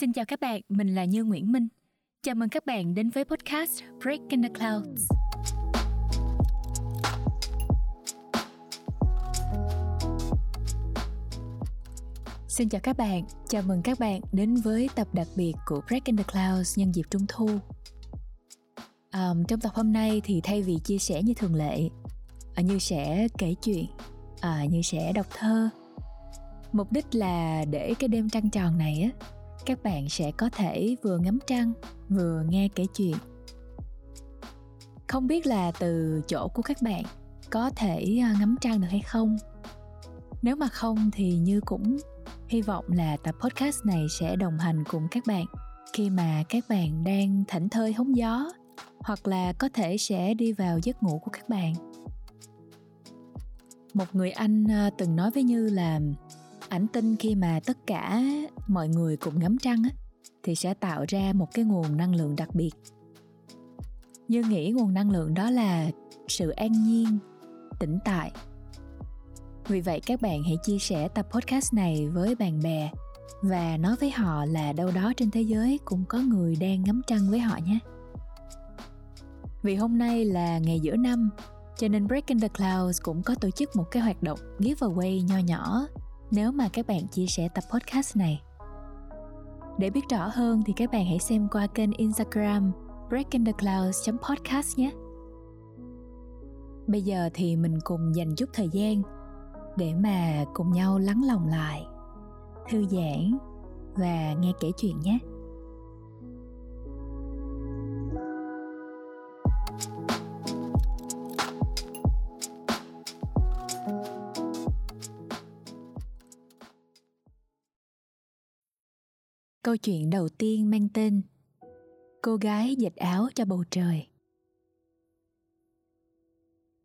Xin chào các bạn, mình là Như Nguyễn Minh. Chào mừng các bạn đến với podcast Breaking the Clouds. Xin chào các bạn, chào mừng các bạn đến với tập đặc biệt của Breaking the Clouds nhân dịp Trung Thu. Um, trong tập hôm nay thì thay vì chia sẻ như thường lệ, uh, Như sẽ kể chuyện, uh, Như sẽ đọc thơ. Mục đích là để cái đêm trăng tròn này á, các bạn sẽ có thể vừa ngắm trăng, vừa nghe kể chuyện. Không biết là từ chỗ của các bạn có thể à, ngắm trăng được hay không? Nếu mà không thì như cũng hy vọng là tập podcast này sẽ đồng hành cùng các bạn khi mà các bạn đang thảnh thơi hóng gió hoặc là có thể sẽ đi vào giấc ngủ của các bạn. Một người anh à, từng nói với như là ảnh tin khi mà tất cả mọi người cùng ngắm trăng á, thì sẽ tạo ra một cái nguồn năng lượng đặc biệt. Như nghĩ nguồn năng lượng đó là sự an nhiên, tĩnh tại. Vì vậy các bạn hãy chia sẻ tập podcast này với bạn bè và nói với họ là đâu đó trên thế giới cũng có người đang ngắm trăng với họ nhé. Vì hôm nay là ngày giữa năm, cho nên Breaking the Clouds cũng có tổ chức một cái hoạt động giveaway nho nhỏ nếu mà các bạn chia sẻ tập podcast này. Để biết rõ hơn thì các bạn hãy xem qua kênh Instagram breakingtheclouds.podcast nhé. Bây giờ thì mình cùng dành chút thời gian để mà cùng nhau lắng lòng lại, thư giãn và nghe kể chuyện nhé. Câu chuyện đầu tiên mang tên Cô gái dịch áo cho bầu trời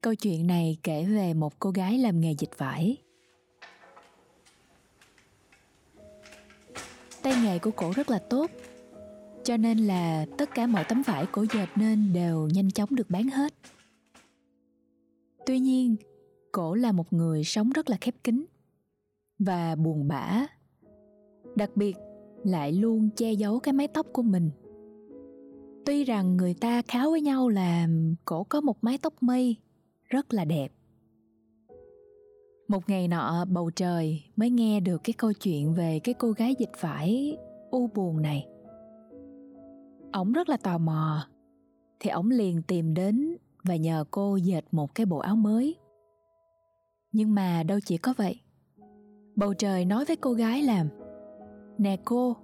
Câu chuyện này kể về một cô gái làm nghề dịch vải. Tay nghề của cổ rất là tốt, cho nên là tất cả mọi tấm vải cổ dệt nên đều nhanh chóng được bán hết. Tuy nhiên, cổ là một người sống rất là khép kín và buồn bã. Đặc biệt lại luôn che giấu cái mái tóc của mình. Tuy rằng người ta kháo với nhau là cổ có một mái tóc mây, rất là đẹp. Một ngày nọ, bầu trời mới nghe được cái câu chuyện về cái cô gái dịch vải u buồn này. Ổng rất là tò mò, thì ổng liền tìm đến và nhờ cô dệt một cái bộ áo mới. Nhưng mà đâu chỉ có vậy. Bầu trời nói với cô gái là Nè cô,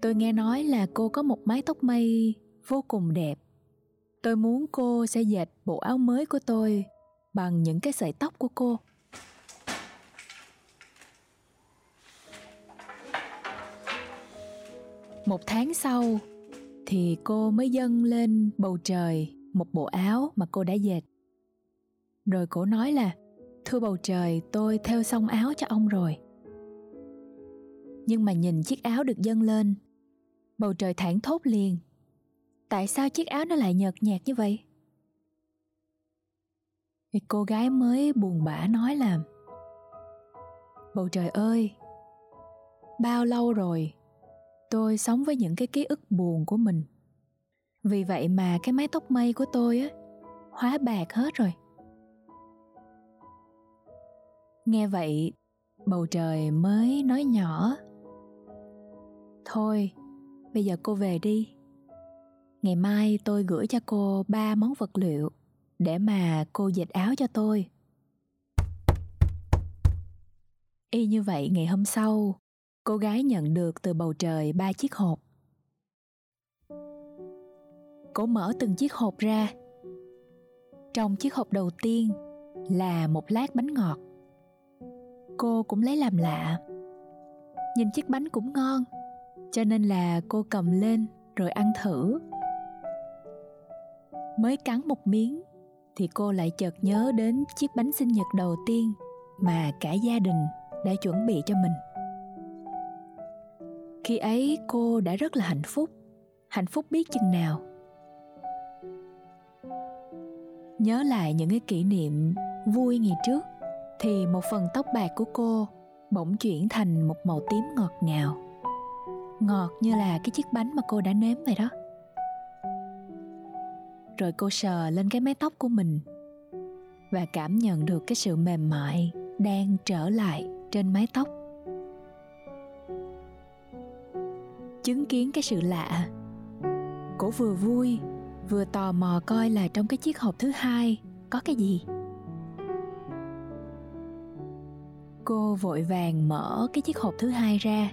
tôi nghe nói là cô có một mái tóc mây vô cùng đẹp. Tôi muốn cô sẽ dệt bộ áo mới của tôi bằng những cái sợi tóc của cô. Một tháng sau thì cô mới dâng lên bầu trời một bộ áo mà cô đã dệt. Rồi cô nói là Thưa bầu trời, tôi theo xong áo cho ông rồi nhưng mà nhìn chiếc áo được dâng lên. Bầu trời thảng thốt liền. Tại sao chiếc áo nó lại nhợt nhạt như vậy? Thì cô gái mới buồn bã nói là, bầu trời ơi, bao lâu rồi tôi sống với những cái ký ức buồn của mình? Vì vậy mà cái mái tóc mây của tôi á, hóa bạc hết rồi. Nghe vậy, bầu trời mới nói nhỏ Thôi, bây giờ cô về đi. Ngày mai tôi gửi cho cô ba món vật liệu để mà cô dệt áo cho tôi. Y như vậy ngày hôm sau, cô gái nhận được từ bầu trời ba chiếc hộp. Cô mở từng chiếc hộp ra. Trong chiếc hộp đầu tiên là một lát bánh ngọt. Cô cũng lấy làm lạ. Nhìn chiếc bánh cũng ngon, cho nên là cô cầm lên rồi ăn thử. Mới cắn một miếng thì cô lại chợt nhớ đến chiếc bánh sinh nhật đầu tiên mà cả gia đình đã chuẩn bị cho mình. Khi ấy cô đã rất là hạnh phúc hạnh phúc biết chừng nào. Nhớ lại những cái kỷ niệm vui ngày trước thì một phần tóc bạc của cô bỗng chuyển thành một màu tím ngọt ngào ngọt như là cái chiếc bánh mà cô đã nếm vậy đó. Rồi cô sờ lên cái mái tóc của mình và cảm nhận được cái sự mềm mại đang trở lại trên mái tóc. Chứng kiến cái sự lạ cổ vừa vui, vừa tò mò coi là trong cái chiếc hộp thứ hai có cái gì. Cô vội vàng mở cái chiếc hộp thứ hai ra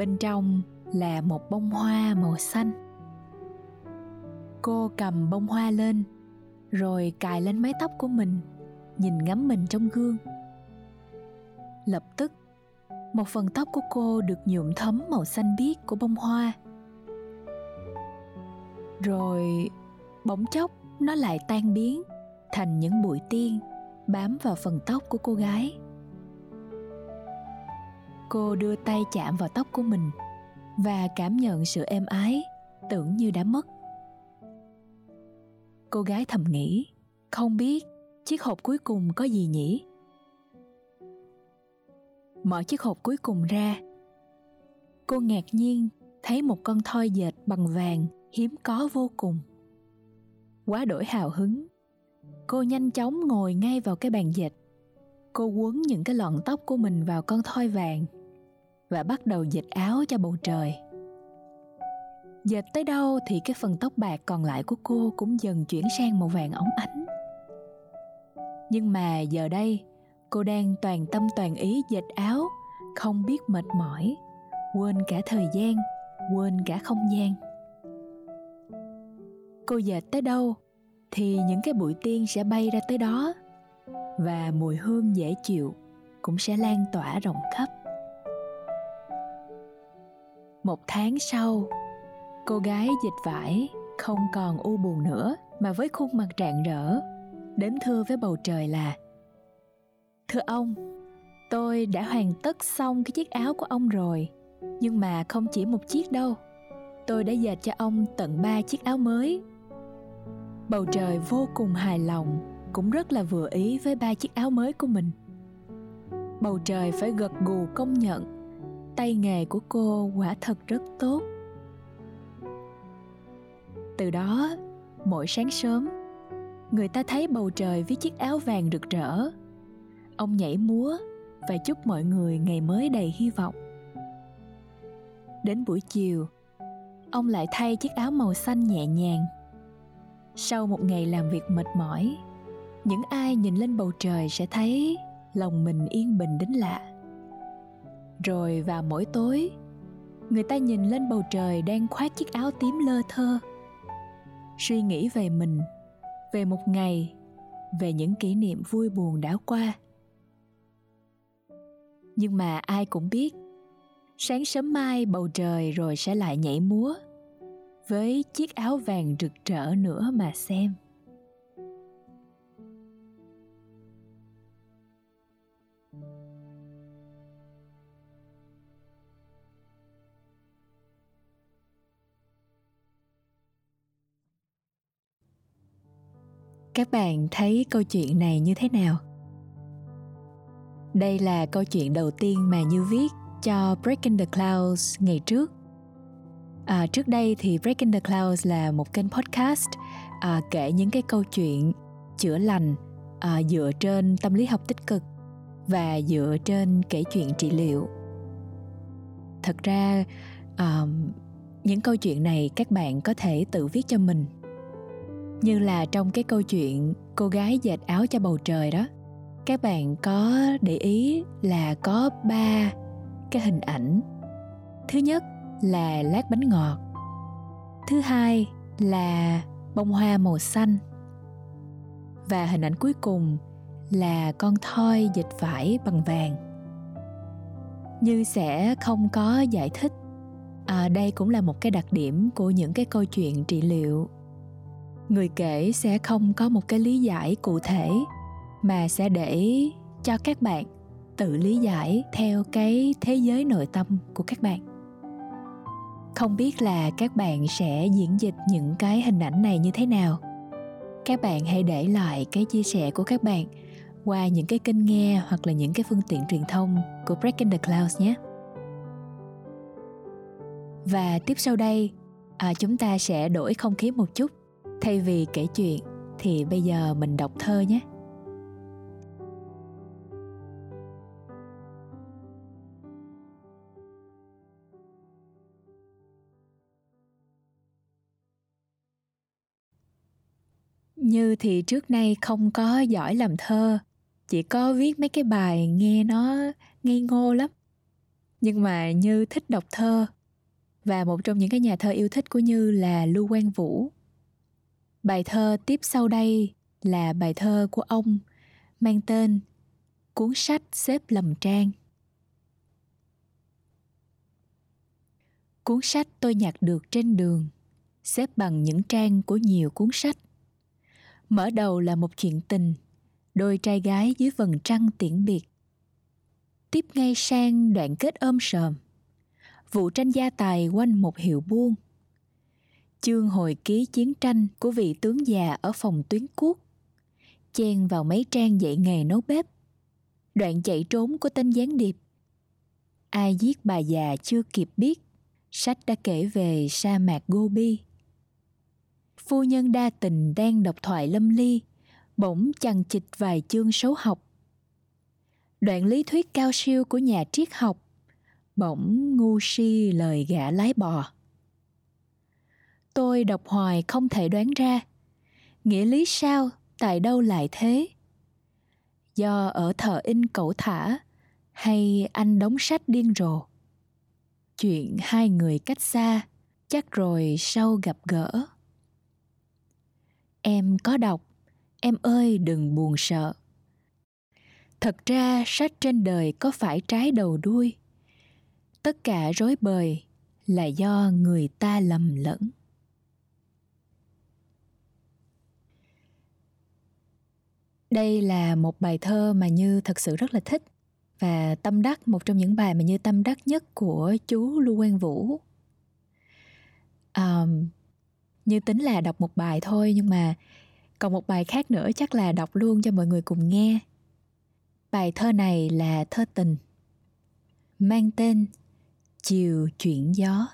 bên trong là một bông hoa màu xanh. Cô cầm bông hoa lên, rồi cài lên mái tóc của mình, nhìn ngắm mình trong gương. Lập tức, một phần tóc của cô được nhuộm thấm màu xanh biếc của bông hoa. Rồi, bỗng chốc, nó lại tan biến thành những bụi tiên bám vào phần tóc của cô gái cô đưa tay chạm vào tóc của mình và cảm nhận sự êm ái, tưởng như đã mất. Cô gái thầm nghĩ, không biết chiếc hộp cuối cùng có gì nhỉ? Mở chiếc hộp cuối cùng ra, cô ngạc nhiên thấy một con thoi dệt bằng vàng hiếm có vô cùng. Quá đổi hào hứng, cô nhanh chóng ngồi ngay vào cái bàn dệt. Cô quấn những cái lọn tóc của mình vào con thoi vàng và bắt đầu dịch áo cho bầu trời. Dệt tới đâu thì cái phần tóc bạc còn lại của cô cũng dần chuyển sang màu vàng óng ánh. Nhưng mà giờ đây, cô đang toàn tâm toàn ý dệt áo, không biết mệt mỏi, quên cả thời gian, quên cả không gian. Cô dệt tới đâu thì những cái bụi tiên sẽ bay ra tới đó, và mùi hương dễ chịu cũng sẽ lan tỏa rộng khắp một tháng sau, cô gái dịch vải không còn u buồn nữa mà với khuôn mặt rạng rỡ đến thưa với bầu trời là, thưa ông, tôi đã hoàn tất xong cái chiếc áo của ông rồi, nhưng mà không chỉ một chiếc đâu. Tôi đã dệt cho ông tận ba chiếc áo mới. Bầu trời vô cùng hài lòng, cũng rất là vừa ý với ba chiếc áo mới của mình. Bầu trời phải gật gù công nhận tay nghề của cô quả thật rất tốt. Từ đó, mỗi sáng sớm, người ta thấy bầu trời với chiếc áo vàng rực rỡ. Ông nhảy múa và chúc mọi người ngày mới đầy hy vọng. Đến buổi chiều, ông lại thay chiếc áo màu xanh nhẹ nhàng. Sau một ngày làm việc mệt mỏi, những ai nhìn lên bầu trời sẽ thấy lòng mình yên bình đến lạ rồi vào mỗi tối, người ta nhìn lên bầu trời đang khoác chiếc áo tím lơ thơ. Suy nghĩ về mình, về một ngày, về những kỷ niệm vui buồn đã qua. Nhưng mà ai cũng biết, sáng sớm mai bầu trời rồi sẽ lại nhảy múa với chiếc áo vàng rực rỡ nữa mà xem. Các bạn thấy câu chuyện này như thế nào? Đây là câu chuyện đầu tiên mà như viết cho breaking the clouds ngày trước. À, trước đây thì breaking the clouds là một kênh podcast à, kể những cái câu chuyện chữa lành à, dựa trên tâm lý học tích cực và dựa trên kể chuyện trị liệu. Thật ra à, những câu chuyện này các bạn có thể tự viết cho mình như là trong cái câu chuyện cô gái dệt áo cho bầu trời đó các bạn có để ý là có ba cái hình ảnh. Thứ nhất là lát bánh ngọt. Thứ hai là bông hoa màu xanh. Và hình ảnh cuối cùng là con thoi dịch vải bằng vàng. Như sẽ không có giải thích. À, đây cũng là một cái đặc điểm của những cái câu chuyện trị liệu người kể sẽ không có một cái lý giải cụ thể mà sẽ để cho các bạn tự lý giải theo cái thế giới nội tâm của các bạn. Không biết là các bạn sẽ diễn dịch những cái hình ảnh này như thế nào. Các bạn hãy để lại cái chia sẻ của các bạn qua những cái kênh nghe hoặc là những cái phương tiện truyền thông của Breaking the Clouds nhé. và tiếp sau đây à, chúng ta sẽ đổi không khí một chút thay vì kể chuyện, thì bây giờ mình đọc thơ nhé. Như thì trước nay không có giỏi làm thơ, chỉ có viết mấy cái bài nghe nó ngây ngô lắm. Nhưng mà như thích đọc thơ, và một trong những cái nhà thơ yêu thích của như là lưu quang vũ bài thơ tiếp sau đây là bài thơ của ông, mang tên cuốn sách xếp lầm trang. Cuốn sách tôi nhặt được trên đường, xếp bằng những trang của nhiều cuốn sách. Mở đầu là một chuyện tình, đôi trai gái dưới vầng trăng tiễn biệt. Tiếp ngay sang đoạn kết ôm sờm vụ tranh gia tài quanh một hiệu buôn chương hồi ký chiến tranh của vị tướng già ở phòng tuyến cuốc chen vào mấy trang dạy nghề nấu bếp. Đoạn chạy trốn của tên gián điệp. Ai giết bà già chưa kịp biết. Sách đã kể về sa mạc gobi. Phu nhân đa tình đang đọc thoại lâm ly, bỗng chằng chịch vài chương số học. Đoạn lý thuyết cao siêu của nhà triết học, bỗng ngu si lời gã lái bò tôi đọc hoài không thể đoán ra. Nghĩa lý sao? Tại đâu lại thế? Do ở thợ in cẩu thả, hay anh đóng sách điên rồ? Chuyện hai người cách xa, chắc rồi sau gặp gỡ. Em có đọc. Em ơi, đừng buồn sợ. Thật ra, sách trên đời có phải trái đầu đuôi. Tất cả rối bời là do người ta lầm lẫn. Đây là một bài thơ mà như thật sự rất là thích. Và tâm đắc một trong những bài mà như tâm đắc nhất của chú lưu quang vũ. Um, như tính là đọc một bài thôi nhưng mà còn một bài khác nữa chắc là đọc luôn cho mọi người cùng nghe. Bài thơ này là thơ tình mang tên chiều chuyển gió.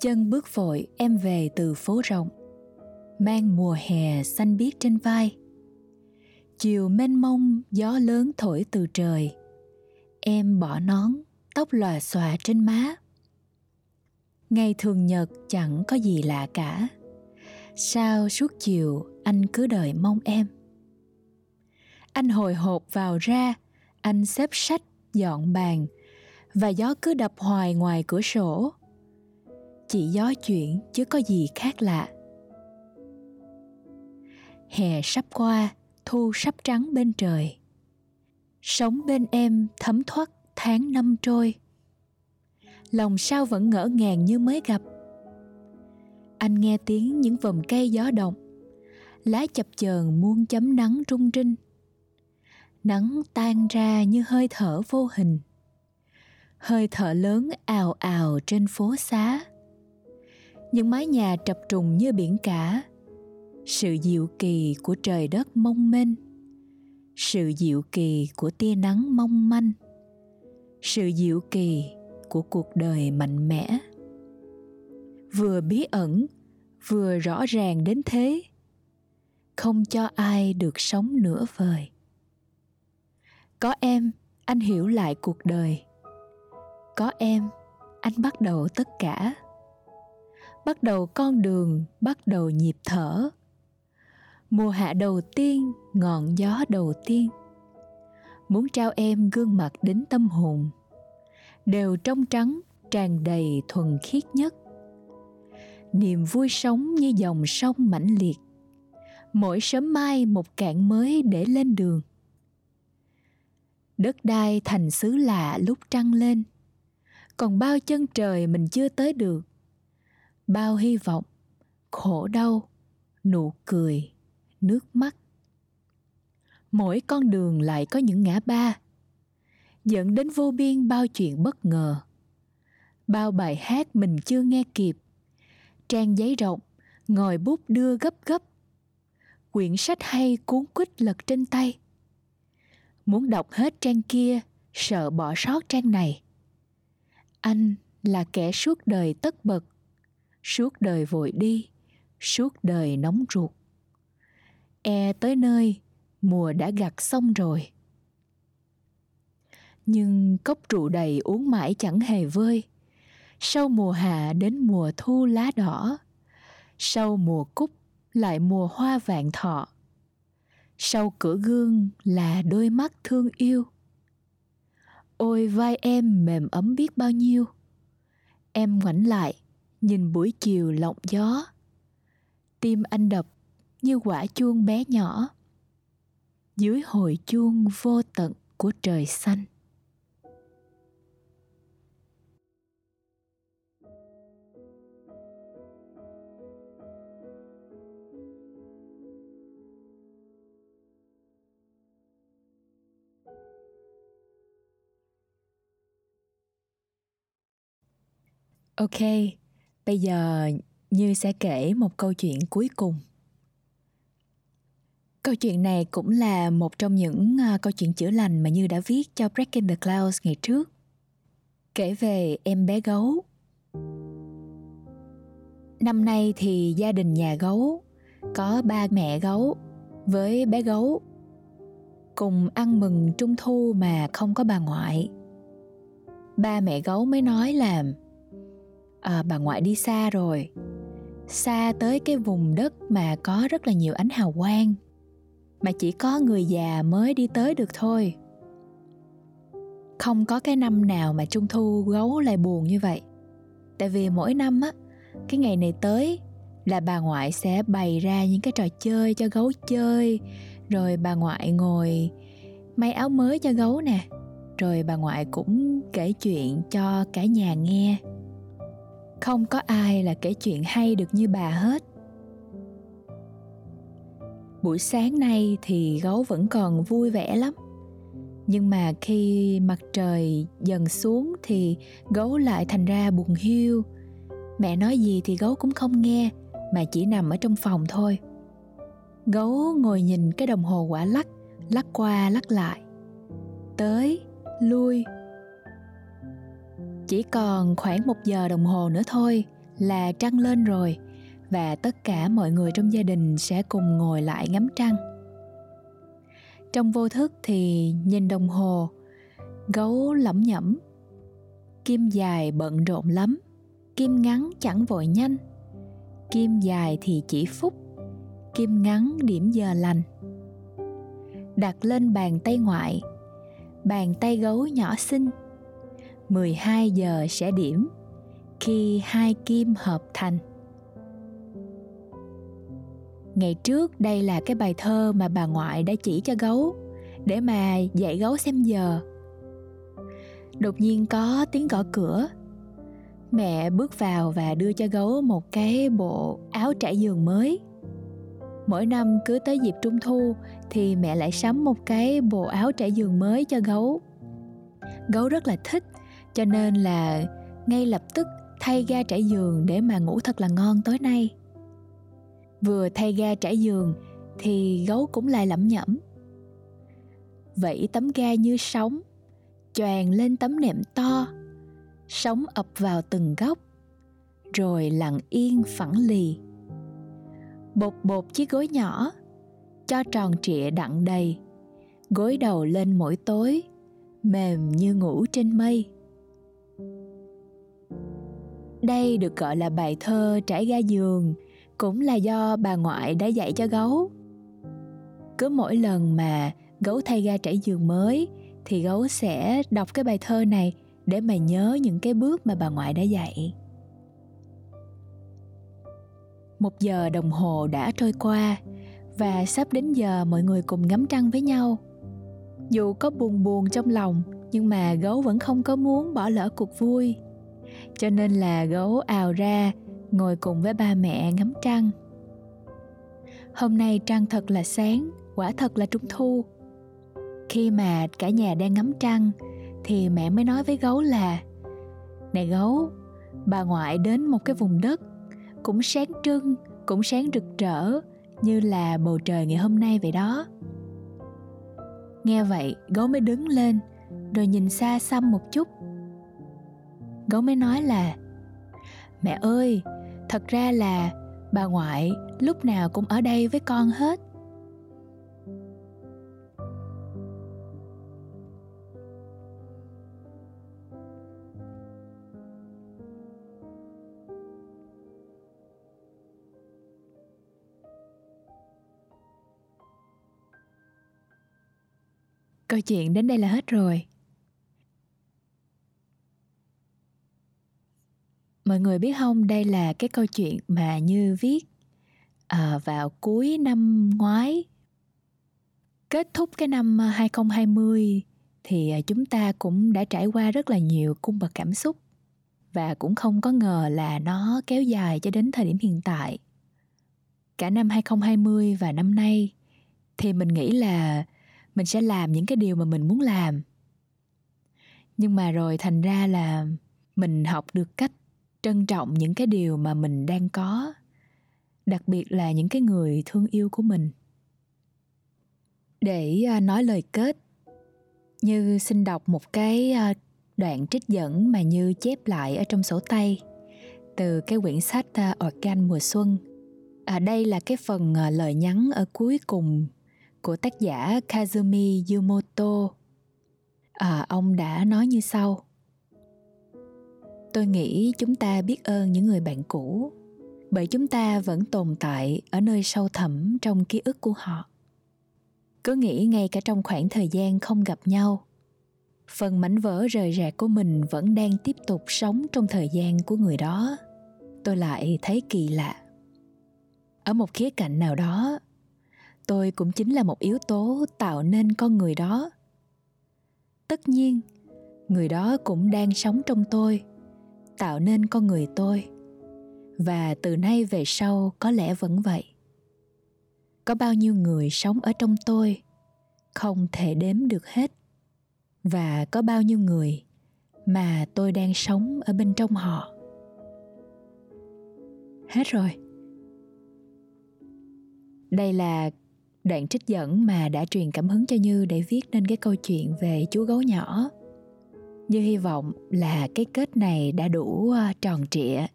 Chân bước vội em về từ phố rộng mang mùa hè xanh biếc trên vai. Chiều mênh mông, gió lớn thổi từ trời. Em bỏ nón, tóc lòa xòa trên má. Ngày thường nhật chẳng có gì lạ cả. Sao suốt chiều anh cứ đợi mong em? Anh hồi hộp vào ra, anh xếp sách, dọn bàn, và gió cứ đập hoài ngoài cửa sổ. Chỉ gió chuyển chứ có gì khác lạ hè sắp qua, thu sắp trắng bên trời. Sống bên em thấm thoát tháng năm trôi. Lòng sao vẫn ngỡ ngàng như mới gặp. Anh nghe tiếng những vòng cây gió động. Lá chập chờn muôn chấm nắng rung rinh. Nắng tan ra như hơi thở vô hình. Hơi thở lớn ào ào trên phố xá. Những mái nhà trập trùng như biển cả sự diệu kỳ của trời đất mong mênh sự diệu kỳ của tia nắng mong manh. Sự diệu kỳ của cuộc đời mạnh mẽ. Vừa bí ẩn, vừa rõ ràng đến thế. Không cho ai được sống nửa vời. Có em, anh hiểu lại cuộc đời. Có em, anh bắt đầu tất cả. Bắt đầu con đường, bắt đầu nhịp thở mùa hạ đầu tiên, ngọn gió đầu tiên. Muốn trao em gương mặt đến tâm hồn. Đều trong trắng, tràn đầy thuần khiết nhất. Niềm vui sống như dòng sông mãnh liệt. Mỗi sớm mai một cạn mới để lên đường. Đất đai thành xứ lạ lúc trăng lên. Còn bao chân trời mình chưa tới được. Bao hy vọng, khổ đau, nụ cười nước mắt. Mỗi con đường lại có những ngã ba, dẫn đến vô biên bao chuyện bất ngờ. Bao bài hát mình chưa nghe kịp, trang giấy rộng, ngòi bút đưa gấp gấp. Quyển sách hay cuốn quýt lật trên tay. Muốn đọc hết trang kia, sợ bỏ sót trang này. Anh là kẻ suốt đời tất bật, suốt đời vội đi, suốt đời nóng ruột e tới nơi, mùa đã gặt xong rồi. Nhưng cốc rượu đầy uống mãi chẳng hề vơi. Sau mùa hạ đến mùa thu lá đỏ, sau mùa cúc lại mùa hoa vạn thọ. Sau cửa gương là đôi mắt thương yêu. Ôi vai em mềm ấm biết bao nhiêu. Em ngoảnh lại, nhìn buổi chiều lộng gió. Tim anh đập như quả chuông bé nhỏ dưới hồi chuông vô tận của trời xanh Ok, bây giờ Như sẽ kể một câu chuyện cuối cùng. Câu chuyện này cũng là một trong những uh, câu chuyện chữa lành mà Như đã viết cho Breaking the Clouds ngày trước. Kể về em bé gấu. Năm nay thì gia đình nhà gấu có ba mẹ gấu với bé gấu cùng ăn mừng trung thu mà không có bà ngoại. Ba mẹ gấu mới nói là à, bà ngoại đi xa rồi xa tới cái vùng đất mà có rất là nhiều ánh hào quang mà chỉ có người già mới đi tới được thôi. Không có cái năm nào mà trung thu gấu lại buồn như vậy. Tại vì mỗi năm á, cái ngày này tới là bà ngoại sẽ bày ra những cái trò chơi cho gấu chơi, rồi bà ngoại ngồi may áo mới cho gấu nè, rồi bà ngoại cũng kể chuyện cho cả nhà nghe. Không có ai là kể chuyện hay được như bà hết buổi sáng nay thì gấu vẫn còn vui vẻ lắm. Nhưng mà khi mặt trời dần xuống thì gấu lại thành ra buồn hiu. Mẹ nói gì thì gấu cũng không nghe, mà chỉ nằm ở trong phòng thôi. Gấu ngồi nhìn cái đồng hồ quả lắc lắc qua lắc lại. Tới, lui. Chỉ còn khoảng một giờ đồng hồ nữa thôi là trăng lên rồi và tất cả mọi người trong gia đình sẽ cùng ngồi lại ngắm trăng trong vô thức thì nhìn đồng hồ, gấu lẩm nhẩm kim dài bận rộn lắm, kim ngắn chẳng vội nhanh, kim dài thì chỉ phút, kim ngắn điểm giờ lành đặt lên bàn tay ngoại, bàn tay gấu nhỏ xinh 12 giờ sẽ điểm khi hai kim hợp thành. Ngày trước đây là cái bài thơ mà bà ngoại đã chỉ cho gấu, để mà dạy gấu xem giờ. Đột nhiên có tiếng gõ cửa. Mẹ bước vào và đưa cho gấu một cái bộ áo trải giường mới. Mỗi năm cứ tới dịp trung thu thì mẹ lại sắm một cái bộ áo trải giường mới cho gấu. Gấu rất là thích, cho nên là ngay lập tức thay ga trải giường để mà ngủ thật là ngon tối nay vừa thay ga trải giường thì gấu cũng lại lẩm nhẩm. Vẫy tấm ga như sóng choàng lên tấm nệm to sóng ập vào từng góc rồi lặng yên phẳng lì. Bột bột chiếc gối nhỏ cho tròn trịa đặng đầy gối đầu lên mỗi tối mềm như ngủ trên mây. Đây được gọi là bài thơ trải ga giường, cũng là do bà ngoại đã dạy cho gấu. Cứ mỗi lần mà gấu thay ga trải giường mới, thì gấu sẽ đọc cái bài thơ này để mà nhớ những cái bước mà bà ngoại đã dạy. Một giờ đồng hồ đã trôi qua, và sắp đến giờ mọi người cùng ngắm trăng với nhau. Dù có buồn buồn trong lòng, nhưng mà gấu vẫn không có muốn bỏ lỡ cuộc vui cho nên là gấu ào ra ngồi cùng với ba mẹ ngắm trăng. Hôm nay trăng thật là sáng, quả thật là trung thu. Khi mà cả nhà đang ngắm trăng, thì mẹ mới nói với gấu là này gấu, bà ngoại đến một cái vùng đất, cũng sáng trưng, cũng sáng rực rỡ, như là bầu trời ngày hôm nay vậy đó. Nghe vậy, gấu mới đứng lên, rồi nhìn xa xăm một chút. Gấu mới nói là, mẹ ơi thật ra là bà ngoại lúc nào cũng ở đây với con hết. Câu chuyện đến đây là hết rồi. Mọi người biết không đây là cái câu chuyện mà như viết à, vào cuối năm ngoái kết thúc cái năm à, 2020 thì à, chúng ta cũng đã trải qua rất là nhiều cung bậc cảm xúc và cũng không có ngờ là nó kéo dài cho đến thời điểm hiện tại. Cả năm 2020 và năm nay thì mình nghĩ là mình sẽ làm những cái điều mà mình muốn làm. Nhưng mà rồi thành ra là mình học được cách trân trọng những cái điều mà mình đang có đặc biệt là những cái người thương yêu của mình để à, nói lời kết như xin đọc một cái à, đoạn trích dẫn mà như chép lại ở trong sổ tay từ cái quyển sách à, Organ mùa xuân. À, đây là cái phần lời nhắn ở cuối cùng của tác giả Kazumi Yumoto. À, ông đã nói như sau tôi nghĩ chúng ta biết ơn những người bạn cũ, bởi chúng ta vẫn tồn tại ở nơi sâu thẳm trong ký ức của họ. Cứ nghĩ ngay cả trong khoảng thời gian không gặp nhau, phần mảnh vỡ rời rạc của mình vẫn đang tiếp tục sống trong thời gian của người đó. Tôi lại thấy kỳ lạ. Ở một khía cạnh nào đó, tôi cũng chính là một yếu tố tạo nên con người đó. Tất nhiên, người đó cũng đang sống trong tôi tạo nên con người tôi. Và từ nay về sau có lẽ vẫn vậy. Có bao nhiêu người sống ở trong tôi không thể đếm được hết. Và có bao nhiêu người mà tôi đang sống ở bên trong họ. Hết rồi. Đây là đoạn trích dẫn mà đã truyền cảm hứng cho như để viết nên cái câu chuyện về chú gấu nhỏ như hy vọng là cái kết này đã đủ ờ, tròn trịa,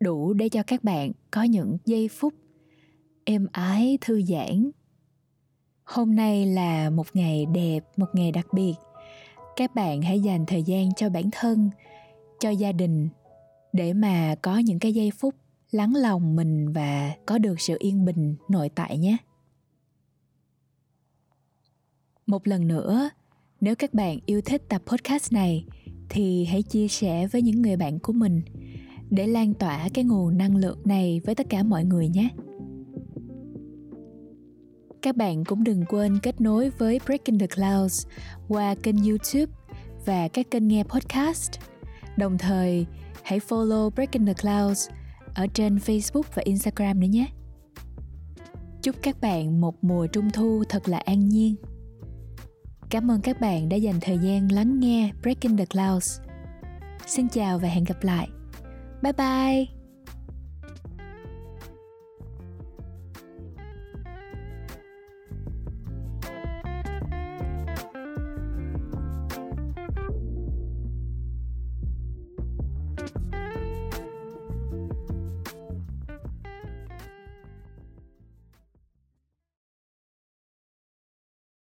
đủ để cho các bạn có những giây phút êm ái, thư giãn. Hôm nay là một ngày đẹp, một ngày đặc biệt. Các bạn hãy dành thời gian cho bản thân, cho gia đình, để mà có những cái giây phút lắng lòng mình và có được sự yên bình nội tại nhé. Một lần nữa nếu các bạn yêu thích tập podcast này thì hãy chia sẻ với những người bạn của mình để lan tỏa cái nguồn năng lượng này với tất cả mọi người nhé các bạn cũng đừng quên kết nối với Breaking the Clouds qua kênh YouTube và các kênh nghe podcast. Đồng thời, hãy follow Breaking the Clouds ở trên Facebook và Instagram nữa nhé. Chúc các bạn một mùa trung thu thật là an nhiên. Cảm ơn các bạn đã dành thời gian lắng nghe Breaking the Clouds. Xin chào và hẹn gặp lại. Bye bye!